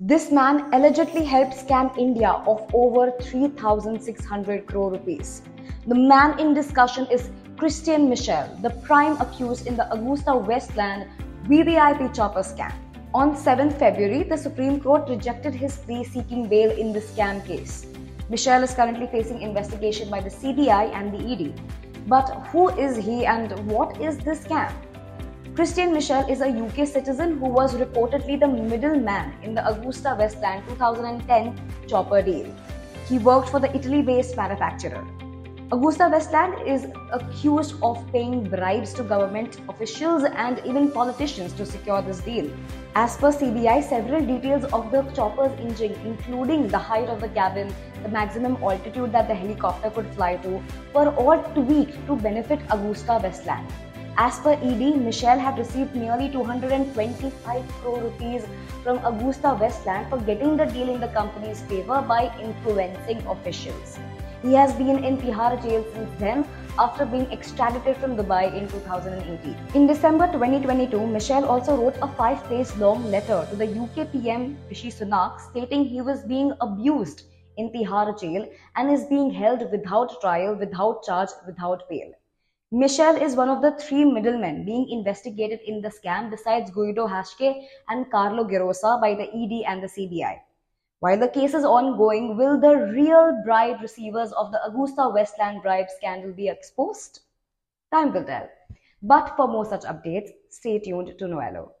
This man allegedly helped scam India of over 3,600 crore rupees. The man in discussion is Christian Michel, the prime accused in the AgustaWestland VVIP chopper scam. On 7 February, the Supreme Court rejected his plea seeking bail in the scam case. Michel is currently facing investigation by the CBI and the ED. But who is he and what is this scam? Christian Michel is a UK citizen who was reportedly the middleman in the AgustaWestland 2010 chopper deal. He worked for the Italy based manufacturer. AgustaWestland is accused of paying bribes to government officials and even politicians to secure this deal. As per CBI, several details of the chopper's engine, including the height of the cabin, the maximum altitude that the helicopter could fly to, were all tweaked to benefit AgustaWestland. As per ED, Michel had received nearly 225 crore rupees from AgustaWestland for getting the deal in the company's favor by influencing officials. He has been in Tihar jail since then after being extradited from Dubai in 2018. In December 2022, Michel also wrote a five-page long letter to the UK PM Rishi Sunak stating he was being abused in Tihar jail and is being held without trial, without charge, without bail. Michel is one of the three middlemen being investigated in the scam besides Guido Haschke and Carlo Gerosa by the ED and the CBI. While the case is ongoing, will the real bribe receivers of the AgustaWestland bribe scandal be exposed? Time will tell. But for more such updates, stay tuned to Noello.